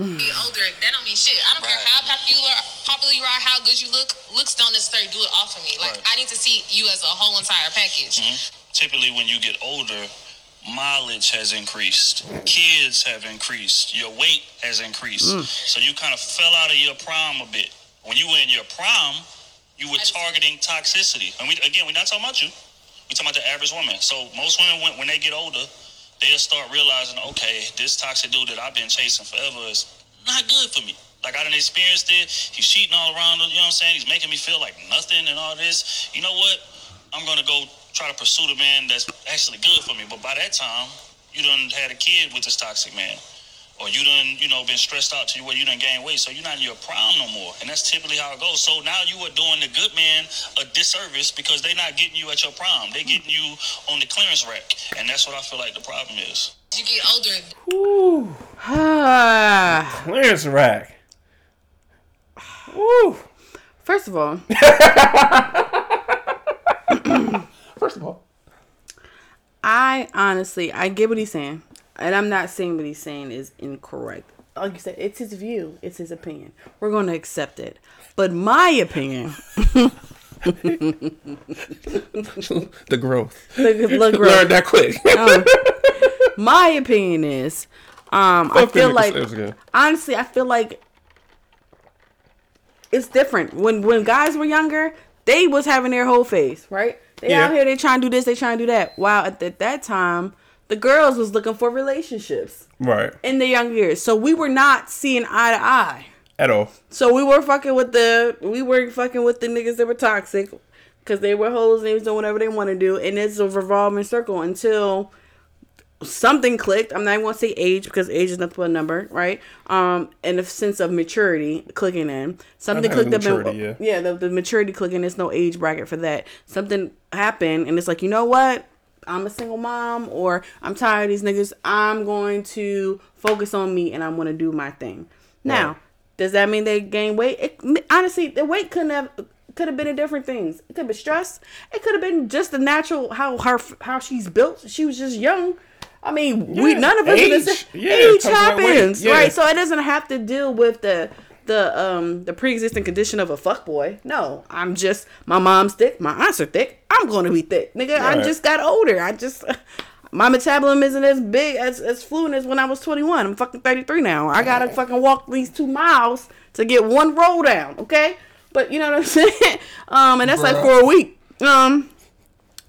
Get mm. older, that don't mean shit. I don't care how popular popular you are, how good you look. Looks don't necessarily do it all for me. Like Right. I need to see you as a whole entire package. Mm-hmm. typically when you get older, mileage has increased, kids have increased, your weight has increased. Mm. So you kind of fell out of your prime a bit. When you were in your prime, you were targeting toxicity. And we again, we're not talking about you. We're talking about the average woman. So most women, when, when they get older, they'll start realizing, okay, this toxic dude that I've been chasing forever is not good for me. Like I didn't experience it. He's cheating all around. You know what I'm saying? He's making me feel like nothing and all this. You know what? I'm gonna go try to pursue the man that's actually good for me. But by that time, you done had a kid with this toxic man. Or you done, you know, been stressed out to you where you done gained weight. So you're not in your prime no more. And that's typically how it goes. So now you are doing the good man a disservice because they're not getting you at your prime. They're getting you on the clearance rack. And that's what I feel like the problem is. As you get older, Woo. Ah. Clearance rack. Woo. First of all, First of all. I honestly I get what he's saying, and I'm not saying what he's saying is incorrect. like you said, it's his view, it's his opinion. We're gonna accept it. But my opinion, the growth. look, look, Learn that quick. my opinion is, um, I feel like honestly, I feel like it's different. When when guys were younger, they was having their whole face, right? They Yeah. out here, they trying to do this, they trying to do that. While at, at that time, the girls was looking for relationships right. in the young years, so we were not seeing eye to eye. At all. So we were fucking with the we were fucking with the niggas that were toxic because they were hoes and they was doing whatever they want to do, and it's a revolving circle until something clicked. I'm not even gonna say age because age is nothing but a number, right? Um, and the sense of maturity clicking in. Something clicked up. in, yeah. the, the maturity clicking. There's no age bracket for that. Something happened, and it's like you know what? I'm a single mom, or I'm tired of these niggas. I'm going to focus on me, and I'm gonna do my thing. Now, Right. does that mean they gain weight? It, honestly, the weight couldn't have could have been in different things. It could have been stress. It could have been just the natural how her how she's built. She was just young. I mean, we none of us are the age. same. Yeah, age comes with that weight. happens, Yeah. right? So it doesn't have to deal with the the um the pre existing condition of a fuck boy. No, I'm just my mom's thick, my aunts are thick. I'm going to be thick, nigga. I Right. just got older. I just my metabolism isn't as big as as fluent as when I was 21. I'm fucking 33 now. I gotta fucking walk these two miles to get one roll down. Okay, but you know what I'm saying. Um, and that's like for a week. Um.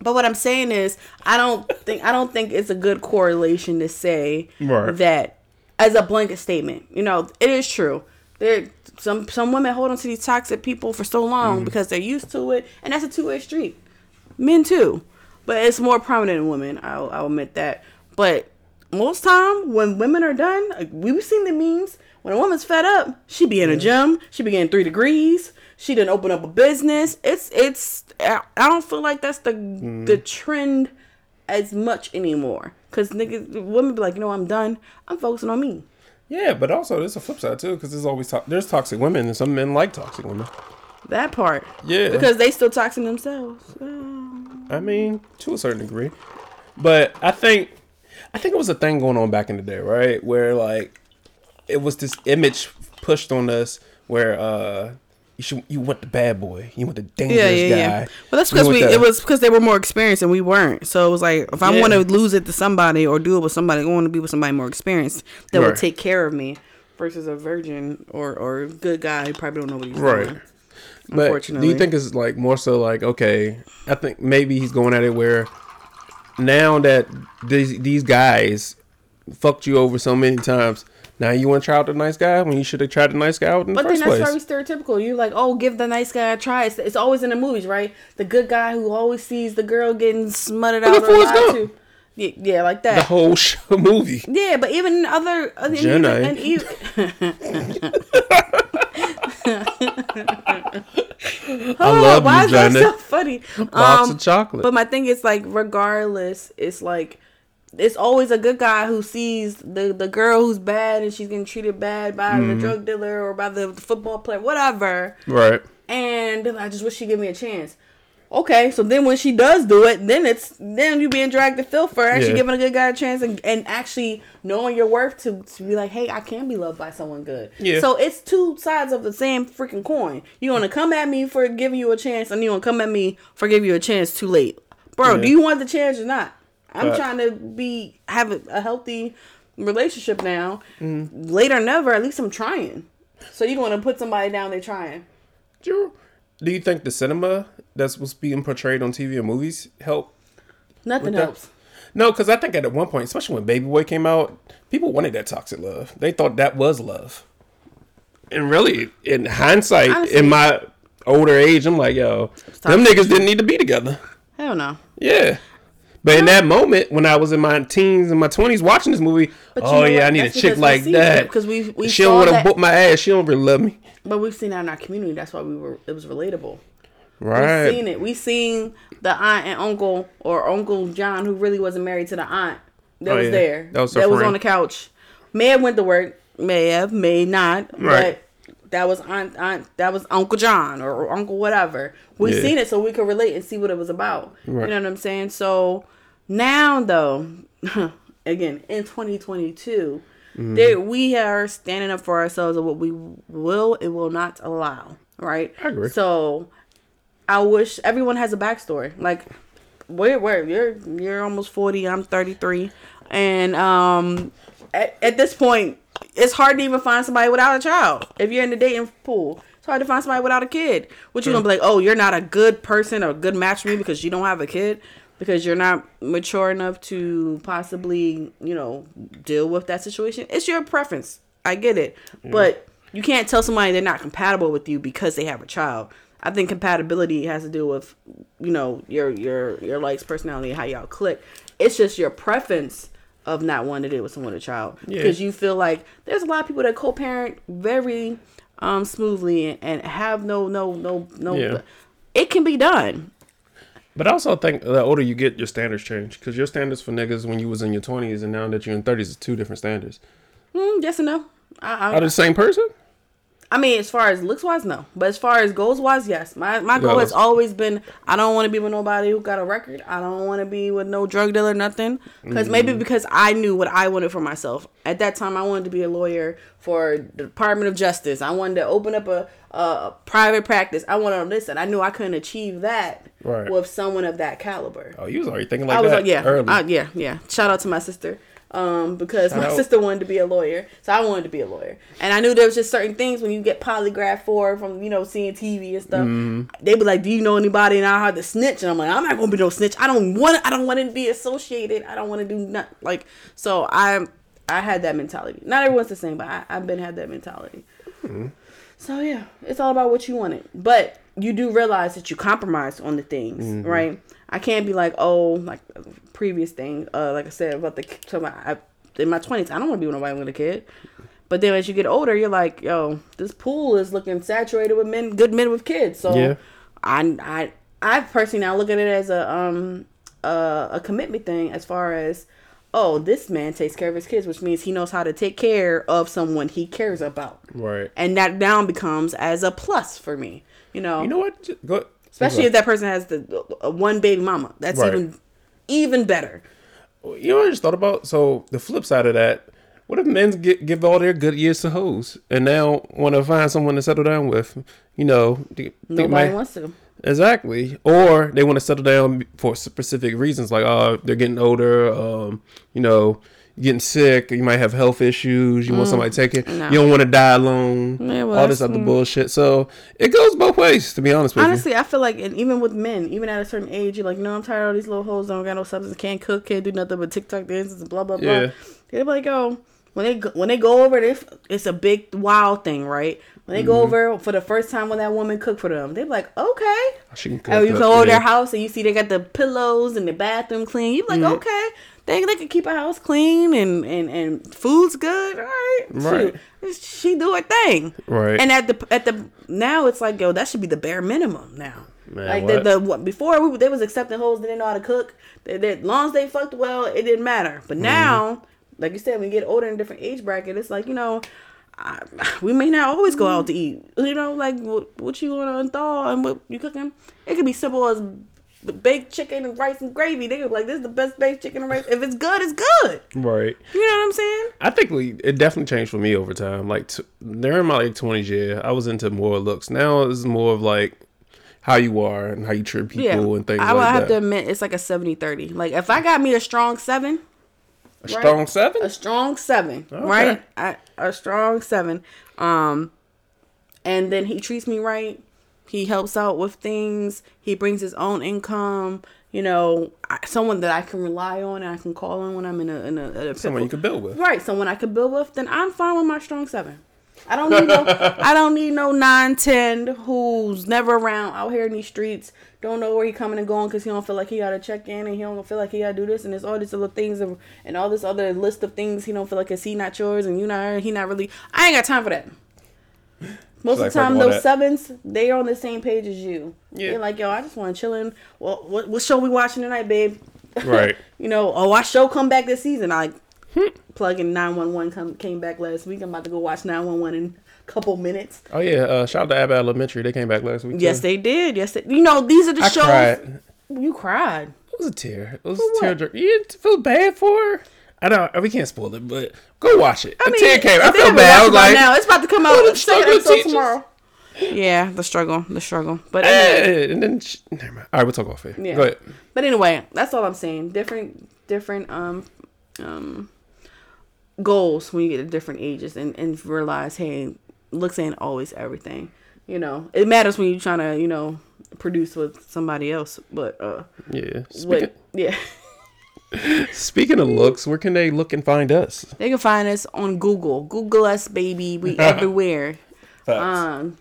But what I'm saying is, I don't think I don't think it's a good correlation to say Right. that as a blanket statement. You know, it is true. There, some some women hold on to these toxic people for so long mm-hmm. because they're used to it, and that's a two way street. Men too, but it's more prominent in women. I'll, I'll admit that. But most time when women are done, like, we've seen the memes. When a woman's fed up, she be in a gym. She be getting three degrees. She didn't open up a business. It's it's. I I don't feel like that's the mm-hmm. the trend as much anymore. Cause niggas, women be like, you know, I'm done. I'm focusing on me. Yeah, but also there's a flip side too, because there's always to- there's toxic women, and some men like toxic women. That part. Yeah. Because they still toxic themselves. I mean, to a certain degree. But I think I think it was a thing going on back in the day, right? Where like it was this image pushed on us where uh you should you want the bad boy, you want the dangerous Yeah, yeah, guy. yeah. Well, that's because we the- it was because they were more experienced and we weren't. So it was like if I want to lose it to somebody or do it with somebody, I want to be with somebody more experienced that will Right. take care of me versus a virgin or or good guy who probably don't know what he's Right. doing. But do you think it's like more so like okay? I think maybe he's going at it where now that these these guys fucked you over so many times, now you want to try out the nice guy when you should have tried the nice guy out in But the then first that's place. very stereotypical. You like, oh, give the nice guy a try. It's, it's always in the movies, right? The good guy who always sees the girl getting smutted out or Forrest lied to. Yeah, yeah, like that. the whole show, movie. Yeah, but even other, other Jenna. and even, I love why you, is that Jenna. so funny? Box Um, of chocolate. But my thing is like, regardless, it's like it's always a good guy who sees the the girl who's bad and she's getting treated bad by Mm-hmm. the drug dealer or by the football player, whatever. right. And I just wish she'd give me a chance. Okay, so then when she does do it, then it's then you being dragged to filth for actually Yeah. giving a good guy a chance and, and actually knowing your worth to, to be like, hey, I can be loved by someone good. Yeah. So it's two sides of the same freaking coin. You want to come at me for giving you a chance, and you want to come at me for giving you a chance too late, bro. Yeah. Do you want the chance or not? I'm Facts. trying to be have a, a healthy relationship now. Mm-hmm. Later, never. At least I'm trying. So you're going to put somebody down? They're trying. Do you think the cinema that's was being portrayed on TV and movies help? Nothing with that? helps. No, because I think at one point, especially when Baby Boy came out, people wanted that toxic love. They thought that was love. And really, in hindsight, Honestly- in my older age, I'm like, yo, them niggas didn't need to be together. Hell no. Yeah. But in that moment, when I was in my teens and my twenties watching this movie, But you oh know yeah, what? I need That's a chick like that. because we- we she don't want to whoop my ass. She don't really love me. But we've seen that in our community. That's why we were. It was relatable. Right. We've seen it. We seen the aunt and uncle or Uncle John who really wasn't married to the aunt that Oh, was yeah. there. That was that was on the couch. May have went to work. May have. May not. Right. But that was aunt. Aunt. That was Uncle John or Uncle whatever. We Yeah. seen it so we could relate and see what it was about. Right. You know what I'm saying? So now though, again in 2022, There, we are standing up for ourselves of what we will and will not allow. Right. I agree. So, I wish everyone has a backstory. Like, where, where you're you're almost forty. I'm thirty three, and um, at, at this point, it's hard to even find somebody without a child. If you're in the dating pool, it's hard to find somebody without a kid. What you gonna be like? Oh, you're not a good person or a good match for me because you don't have a kid. Because you're not mature enough to possibly, you know, deal with that situation. It's your preference. I get it. But you can't tell somebody they're not compatible with you because they have a child. I think compatibility has to do with, you know, your your your likes, personality, how y'all click. It's just your preference of not wanting to deal with someone with a child Yeah. because you feel like there's a lot of people that co-parent very um smoothly and, and have no no no no. Yeah. It can be done. But I also think the older you get, your standards change because your standards for niggas when you was in your twenties and now that you're in thirties is two different standards. Mm, yes and no. I, I, Are the same person? I mean, as far as looks wise, no. But as far as goals wise, yes. My my goal has always been I don't want to be with nobody who got a record. I don't want to be with no drug dealer, nothing. Because Mm-hmm. maybe because I knew what I wanted for myself. At that time, I wanted to be a lawyer for the Department of Justice. I wanted to open up a, a private practice. I wanted this, and I knew I couldn't achieve that Right. with someone of that caliber. Oh, you was already thinking like I was that like, yeah, early. uh, yeah, yeah. Shout out to my sister, um, because my out. sister wanted to be a lawyer, so I wanted to be a lawyer, and I knew there was just certain things when you get polygraph for from you know seeing TV and stuff. Mm-hmm. They be like, "Do you know anybody?" And I had to snitch, and I'm like, "I'm not gonna be no snitch. I don't want. I don't want to be associated. I don't want to do nothing." Like, so I, I had that mentality. Not everyone's the same, but I, I've been had that mentality. So yeah, it's all about what you wanted. But you do realize that you compromise on the things, Mm-hmm. right? I can't be like, oh, like previous thing, uh, like I said about the so my, I, in my twenties, I don't want to be with nobody with a kid. But then as you get older, you're like, yo, this pool is looking saturated with men, good men with kids. So Yeah. I, I, I personally now look at it as a um a, a commitment thing as far as. Oh, this man takes care of his kids, which means he knows how to take care of someone he cares about right. and that now becomes as a plus for me. You know, You know what? Go. Especially if that person has the uh, one baby mama. That's Right. even even better. You know what I just thought about? So the flip side of that, what if men get, give all their good years to hoes and now want to find someone to settle down with? You know, do you think Nobody might- wants to. Exactly. Or they want to settle down for specific reasons, like uh, they're getting older, um, you know, getting sick, you might have health issues, you want somebody to take it, no. you don't want to die alone, Yeah, well, all this other bullshit. So it goes both ways, to be honest with you. Honestly, I feel like, and even with men, even at a certain age, you're like, no, I'm tired of these little hoes. Don't got no substance. Can't cook. Can't do nothing but TikTok dances and blah blah blah. Yeah. They're like, oh, when they go, when they go over, they, it's a big wild thing, right? When they Mm-hmm. go over for the first time when that woman cooked for them, they're like, okay. you. She can cook Oh, you go over yeah. their house and you see they got the pillows and the bathroom clean. You're like, Mm-hmm. okay, they they can keep a house clean and and and food's good. All right, Right. Shoot. She do her thing. Right. And at the at the now it's like yo, that should be the bare minimum now. Man, like what? the the what, before we they was accepting hoes that didn't know how to cook. They, they, as long as they fucked well, it didn't matter. Mm-hmm. But now, like you said, when you get older in a different age bracket, it's like you know. I, we may not always go out to eat. You know, like what, what you want to thaw and what you cooking. It could be simple as b- baked chicken and rice and gravy. They be like, "This is the best baked chicken and rice." If it's good, it's good. Right. You know what I'm saying? I think we it definitely changed for me over time. Like t- during my like twenties, yeah, I was into more looks. Now it's more of like how you are and how you treat people Yeah. and things like that. I have to admit, it's like a 70-30. Like if I got me a strong seven, a strong seven. a strong seven, right? I, a strong seven. Um, and then he treats me right. He helps out with things. He brings his own income. You know, someone that I can rely on and I can call on when I'm in a in a, in a Someone you can build with. Right, someone I can build with. Then I'm fine with my strong seven. I don't need no. I don't need no nine ten who's never around out here in these streets. Don't know where he coming and going because he don't feel like he gotta check in and he don't feel like he gotta do this and there's all these little things and, and all this other list of things he don't feel like is he not yours and you not he not really. I ain't got time for that. Most So of the time, those that. sevens they are on the same page as you. Yeah. They're like, yo, I just want to chill in. Well, what, what show we watching tonight, babe? Right. you know, oh, our show come back this season. I plug in 911 come, came back last week. I'm about to go watch 911 in a couple minutes. Oh yeah, uh, shout out to Abbott Elementary. They came back last week. Yes, too. they did. Yes, they, you know, these are the I shows. cried. You cried. It was a tear. It was For a tear. jerk. You didn't feel bad for her. I don't. We can't spoil it, but go watch it. I mean, 10K. if I feel bad. I was like, now it's about to come out the second struggle episode tomorrow. Yeah, the struggle, the struggle. But anyway, eh, and then sh- never mind. All right, we'll talk off it. Yeah. Go ahead. But anyway, that's all I'm saying. Different different um um goals when you get to different ages and, and realize, hey, looks ain't always everything. You know, it matters when you're trying to, you know, produce with somebody else. But uh Yeah. Speaking, what yeah. speaking of looks, where can they look and find us? They can find us on Google. Google us, baby. We everywhere. Facts. Um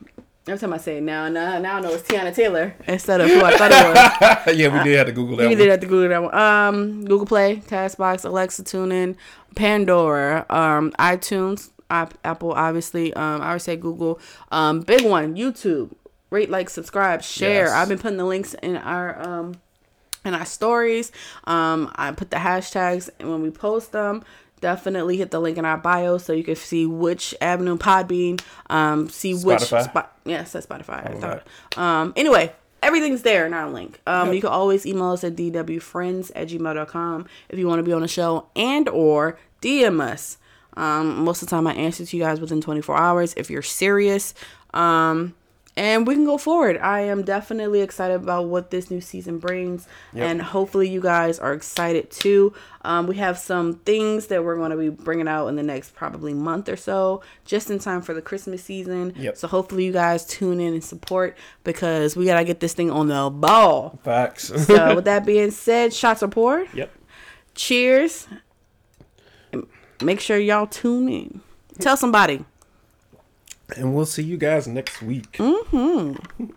every time I say it now, now, now I know it's Teyana Taylor instead of who I thought it was. yeah, we did have to Google that. We one. did have to Google that one. Um, Google Play, Castbox, Alexa, TuneIn, Pandora, um, iTunes, App- Apple, obviously. Um, I would say Google. Um, big one, YouTube. Rate, like, subscribe, share. Yes. I've been putting the links in our um in our stories. Um, I put the hashtags and when we post them. Definitely hit the link in our bio so you can see which Avenue Podbean, um, see which Spotify. spot. Yeah, it says Spotify. I thought. Um, anyway, everything's there in our link. Um, you can always email us at dwfriendz at gmail.com if you want to be on the show and or DM us. Um, most of the time I answer to you guys within 24 hours if you're serious. Um, and we can go forward. I am definitely excited about what this new season brings, and hopefully you guys are excited too. Um, we have some things that we're going to be bringing out in the next probably month or so, just in time for the Christmas season. Yep. So hopefully you guys tune in and support because we gotta get this thing on the ball. Facts. So with that being said, shots are poured. yep. Cheers. Make sure y'all tune in. Tell somebody. And we'll see you guys next week. Mm-hmm.